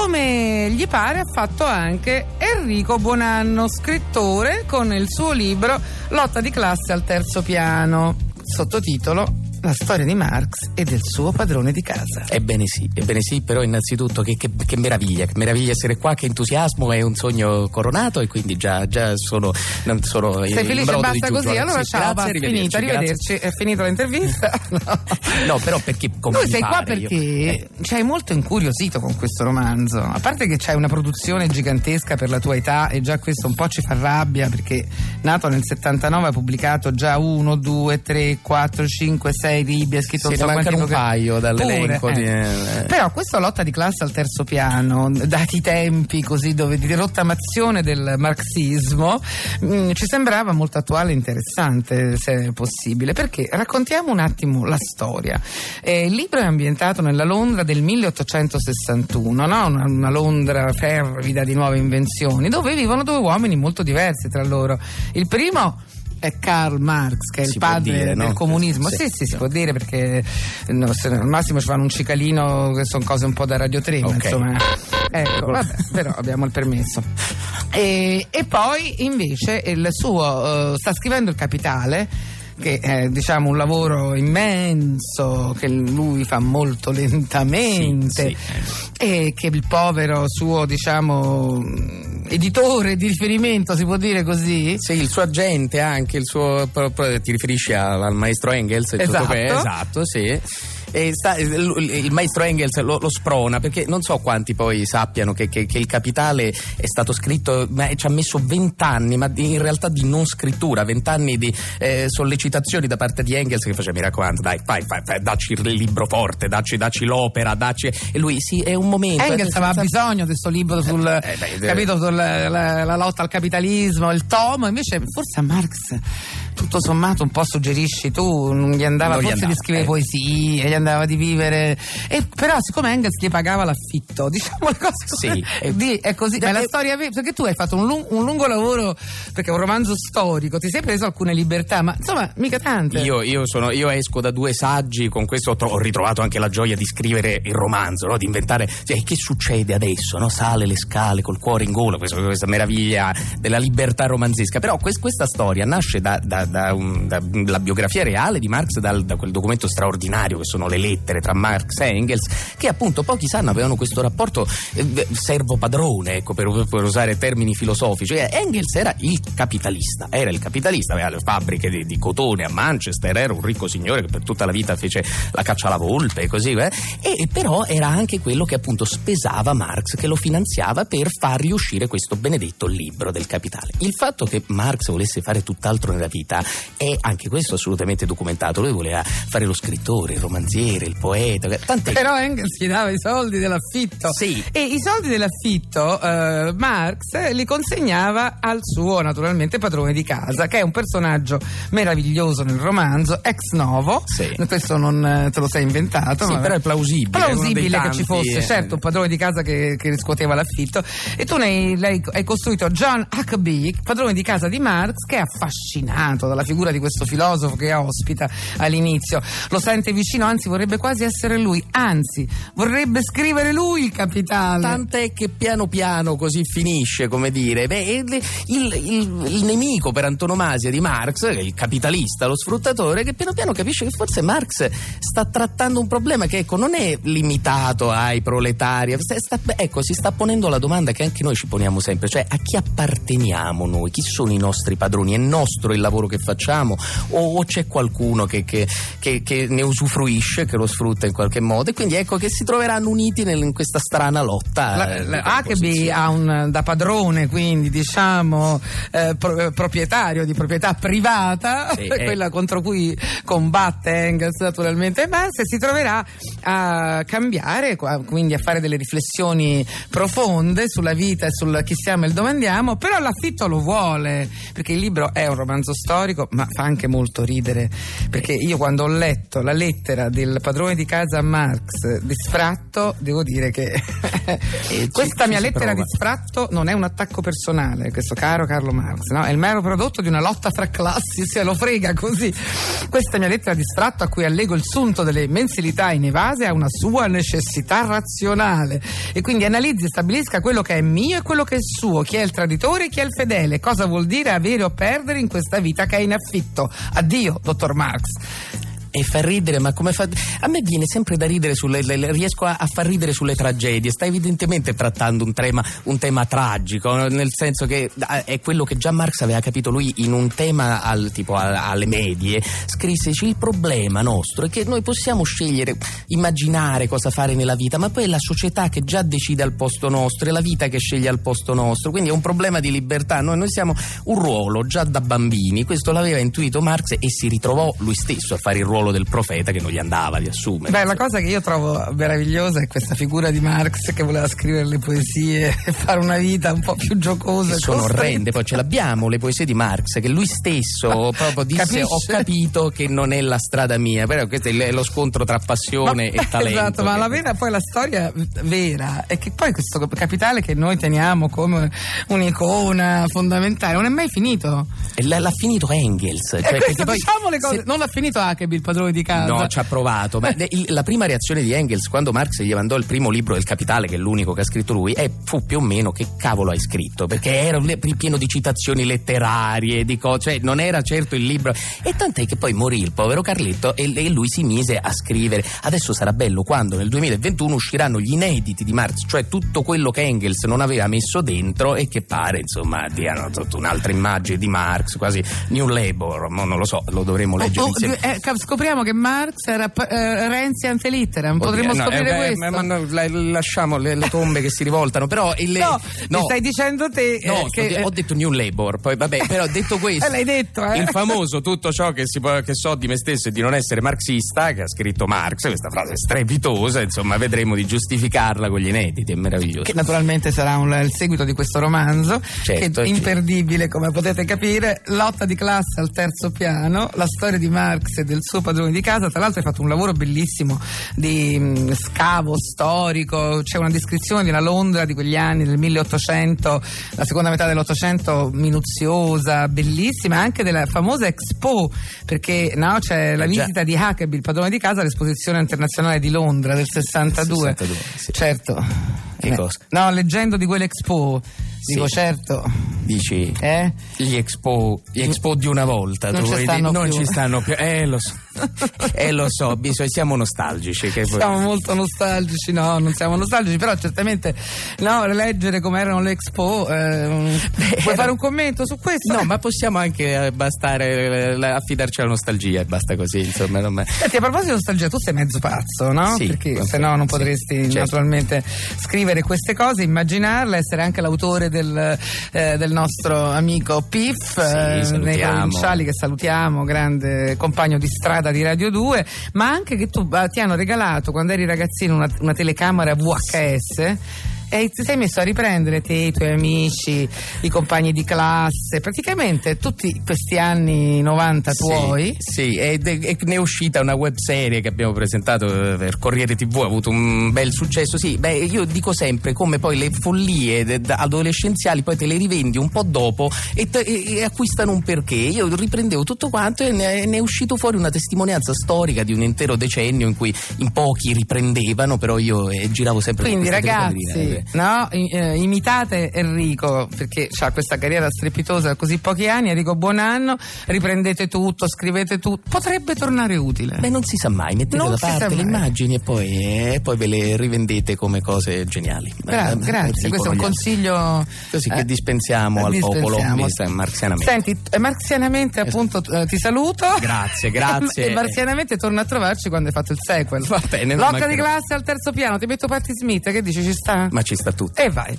come gli pare ha fatto anche Enrico Buonanno, scrittore con il suo libro Lotta di classe al terzo piano, sottotitolo la storia di Marx e del suo padrone di casa. Ebbene sì, ebbene sì, però innanzitutto che, che, che meraviglia, che meraviglia essere qua, che entusiasmo, è un sogno coronato e quindi già, già sono, non sono Sei felice, basta così, allora sì, ciao, grazie, finita, arrivederci, è finita l'intervista. No. no, però perché come Tu sei qua perché io, eh, ci hai molto incuriosito con questo romanzo, a parte che c'hai una produzione gigantesca per la tua età e già questo un po' ci fa rabbia perché nato nel 79 ha pubblicato già 1, 2, 3, 4, 5, 6 libri, ha scritto ne so mancano un quanti paio dall'elenco Pure, di, eh. eh. Però questa lotta di classe al terzo piano, dati i tempi così dove, di rottamazione del marxismo, mh, ci sembrava molto attuale e interessante se è possibile, perché raccontiamo un attimo la storia. Eh, il libro è ambientato nella Londra del 1861, no? una, una Londra fervida di nuove invenzioni, dove vivono due uomini molto diversi tra loro. Il primo è Karl Marx, che è Si il padre dire, del no? comunismo. Sì, Sì, sì, si sì. può dire perché no, se- al massimo ci fanno un cicalino che sono cose un po' da Radio 3, ma Ok. insomma. Ecco, vabbè, però abbiamo il permesso. E, e poi invece il suo eh, sta scrivendo il capitale che è diciamo un lavoro immenso che lui fa molto lentamente Sì, sì. e che il povero suo diciamo editore di riferimento si può dire così Sì, il suo agente anche, il suo, ti riferisci al, al maestro Engels Esatto. que- esatto, sì. E sta- il, maestro Engels lo, lo sprona perché non so quanti poi sappiano che, che- che il capitale è stato scritto, ma ci ha messo vent'anni, ma di- in realtà di non scrittura, vent'anni di eh, sollecitazioni da parte di Engels che faceva mi raccomando, dai, fai, fai, fai, dacci il libro forte, dacci, dacci l'opera, dacci. E lui sì, è un momento. Engels eh, aveva senza- bisogno di questo libro sul Eh, beh, capito, sulla la, la lotta al capitalismo, il tomo, invece forse a Marx tutto sommato un po' suggerisci tu, non gli andava Non forse andava, di scrivere eh. poesie, gli andava di vivere e però siccome Engels gli pagava l'affitto, diciamo le cose Sì, di- è così, ma è la storia perché tu hai fatto un, lung- un lungo lavoro perché è un romanzo storico, ti sei preso alcune libertà, ma insomma mica tante. Io, io sono- io esco da due saggi, con questo ho, tro- ho ritrovato anche la gioia di scrivere il romanzo, no? di inventare cioè, che succede adesso, no? sale le scale col cuore in gola, questa, questa meraviglia della libertà romanzesca. Però quest- questa storia nasce da- da- da dalla biografia reale di Marx, dal- da quel documento straordinario che sono le lettere tra Marx e Engels, che appunto pochi sanno avevano questo rapporto eh, servo-padrone, ecco, per, per usare termini filosofici. Engels era il capitalista, era il capitalista, aveva le fabbriche di, di cotone a Manchester, era un ricco signore che per tutta la vita fece la caccia alla volpe e così, eh. e però era anche quello che appunto spesava Marx, che lo finanziava per far riuscire questo benedetto libro del capitale. Il fatto che Marx volesse fare tutt'altro nella vita è anche questo assolutamente documentato, lui voleva fare lo scrittore, il romanziere, il poeta, tant'è Però Engels gli dava i soldi dell'affitto. Sì. E i soldi dell'affitto eh, Marx li consegnava al suo naturalmente padrone di casa, che è un personaggio meraviglioso nel romanzo, ex novo. Sì. Questo non eh, te lo sei inventato. Sì, ma- però è plausibile, Plausibile che ci fosse, eh. certo, un padrone di casa che, che riscuoteva l'affitto. E tu ne hai, hai costruito John Huckabee, padrone di casa di Marx, che è affascinato dalla figura di questo filosofo che ospita all'inizio. Lo sente vicino, anzi vorrebbe quasi essere lui, anzi vorrebbe scrivere lui il capitale. Tant'è che piano piano così finisce, come dire. Beh, il, il- il- il nemico per antonomasia di Marx, il capitalista, lo sfruttatore, che piano piano capisce che forse Marx sta trattando un problema che ecco, non è limitato ai proletari. Sta- sta- ecco, si sta ponendo la domanda che anche noi ci poniamo sempre, cioè a chi apparteniamo noi? Chi sono i nostri padroni? È nostro il lavoro che facciamo? O, o c'è qualcuno che, che- che- che ne usufruisce, che lo sfrutta in qualche modo? E quindi ecco che si troveranno uniti nel- in questa strana lotta. La- eh, la- Huckabee ha un da padrone, quindi diciamo eh, pro- eh, proprietario di proprietà privata, Sì, eh. quella contro cui combatte Engels naturalmente Marx e si troverà a cambiare, quindi a fare delle riflessioni profonde sulla vita e sul chi siamo e il dove andiamo, però l'affitto lo vuole, perché il libro è un romanzo storico storico, ma fa anche molto ridere, perché io quando ho letto la lettera del padrone di casa a Marx di sfratto, devo dire che questa mia lettera di sfratto non è un attacco personale, questo caro Carlo Marx, no? è il mero prodotto di una lotta fra classi, se lo frega così. Questa mia lettera di sfratto a cui allego il sunto delle mensilità inevase ha una sua necessità razionale e quindi analizzi e stabilisca quello che è mio e quello che è suo, chi è il traditore e chi è il fedele, cosa vuol dire avere o perdere in questa vita è in affitto. Addio, dottor Marx e fa ridere, ma come fa. A me viene sempre da ridere sulle. Le, riesco a, a, far ridere sulle tragedie. Sta evidentemente trattando un tema, un tema, tragico, nel senso che è quello che già Marx aveva capito lui in un tema al, tipo alle medie. Scrisse: Il problema nostro è che noi possiamo scegliere, immaginare cosa fare nella vita, ma poi è la società che già decide al posto nostro, è la vita che sceglie al posto nostro. Quindi è un problema di libertà. Noi, noi siamo un ruolo già da bambini. Questo l'aveva intuito Marx e si ritrovò lui stesso a fare il ruolo ruolo del profeta che non gli andava di assumere. Beh, la cosa che io trovo meravigliosa è questa figura di Marx che voleva scrivere le poesie e fare una vita un po' più giocosa. Sono orrende, poi ce l'abbiamo le poesie di Marx che lui stesso proprio disse capisce? ho capito che non è la strada mia, però questo è lo scontro tra passione ma, e talento. Esatto, ma la vera poi la storia vera è che poi questo capitale che noi teniamo come un'icona fondamentale non è mai finito. E l'ha, l'ha finito Engels. Cioè, questo, poi, diciamo le cose, se... non l'ha finito Hakebil padrone di casa. No, ci ha provato. Ma la prima reazione di Engels quando Marx gli mandò il primo libro del Capitale, che è l'unico che ha scritto lui, è, fu più o meno che cavolo hai scritto, perché era pieno di citazioni letterarie, di cose, cioè non era certo il libro. E tant'è che poi morì il povero Carletto e, e lui si mise a scrivere. Adesso sarà bello quando nel 2021 usciranno gli inediti di Marx, cioè tutto quello che Engels non aveva messo dentro e che pare, insomma, diano tutta un'altra immagine di Marx, quasi New Labor, non lo so, lo dovremmo leggere oh, oh, insieme. Eh, scopriamo che Marx era eh, Renzi antelitteram, potremmo Oddio, scoprire no, eh, questo. Ma, ma, lasciamo le, le, tombe che si rivoltano, però il, no, no, stai dicendo te eh, no, che, ho detto New Labor, poi vabbè, però detto questo, l'hai detto, eh? il famoso tutto ciò che, può, che, so di me stesso e di non essere marxista, che ha scritto Marx, questa frase strepitosa, insomma, vedremo di giustificarla con gli inediti, è meraviglioso. Che naturalmente sarà un, il seguito di questo romanzo, certo, che è imperdibile, come potete capire, lotta di classe al terzo piano, la storia di Marx e del suo padrone di casa, tra l'altro hai fatto un lavoro bellissimo di mh, mm, scavo storico, c'è una descrizione di una Londra di quegli anni del 1800, la seconda metà dell'Ottocento minuziosa, bellissima, anche della famosa Expo, perché no, c'è la eh, visita di Huckabee, il padrone di casa, all'esposizione internazionale di Londra del 62. 62 sì. Certo. Che eh, cosa? No, leggendo di quell'Expo Dico certo. Dici? Eh? Gli expo, gli expo di una volta. Non, ci stanno, non ci stanno più. Eh, lo so. eh, lo so, bisogna, siamo nostalgici. Siamo poi... molto nostalgici, no, non siamo nostalgici, però certamente no, rileggere come erano le expo. Eh, Beh, vuoi fare un commento su questo? No, ma possiamo anche eh, bastare eh, affidarci alla nostalgia e basta così, insomma. Non... Senti, a proposito di nostalgia, tu sei mezzo pazzo, no? Sì, Perché se no non potresti sì, certo. naturalmente scrivere queste cose, immaginarle, essere anche l'autore del, eh, del nostro amico Piff sì, eh, nei provinciali che salutiamo, grande compagno di strada di Radio 2, ma anche che tu eh, ti hanno regalato quando eri ragazzino una, una telecamera VHS e ti sei messo a riprendere te, i tuoi amici, i compagni di classe, praticamente tutti questi anni 90 tuoi. Sì, ed è, ne è uscita una web serie che abbiamo presentato eh, per Corriere TV, ha avuto un bel successo. Sì, beh, io dico sempre come poi le follie adolescenziali poi te le rivendi un po' dopo e, te, e acquistano un perché. Io riprendevo tutto quanto e ne, ne, è uscito fuori una testimonianza storica di un intero decennio in cui in pochi riprendevano, però io eh, giravo sempre Quindi ragazzi, no? eh, imitate Enrico perché ha questa carriera strepitosa da così pochi anni. Enrico, buon anno, riprendete tutto, scrivete tutto, potrebbe tornare utile. Beh, non si sa mai, mettete non da parte le immagini e poi, eh, poi, ve le rivendete come cose geniali. Gra- eh, grazie, questo è un consiglio così che eh, dispensiamo al popolo marzianamente. Senti, eh, marzianamente appunto ti saluto. Grazie, grazie. e marzianamente torno a trovarci quando hai fatto il sequel. Va bene. Locca di classe al terzo piano, ti metto Patti Smith, che dici ci sta? Ma ci sta tutto. E vai.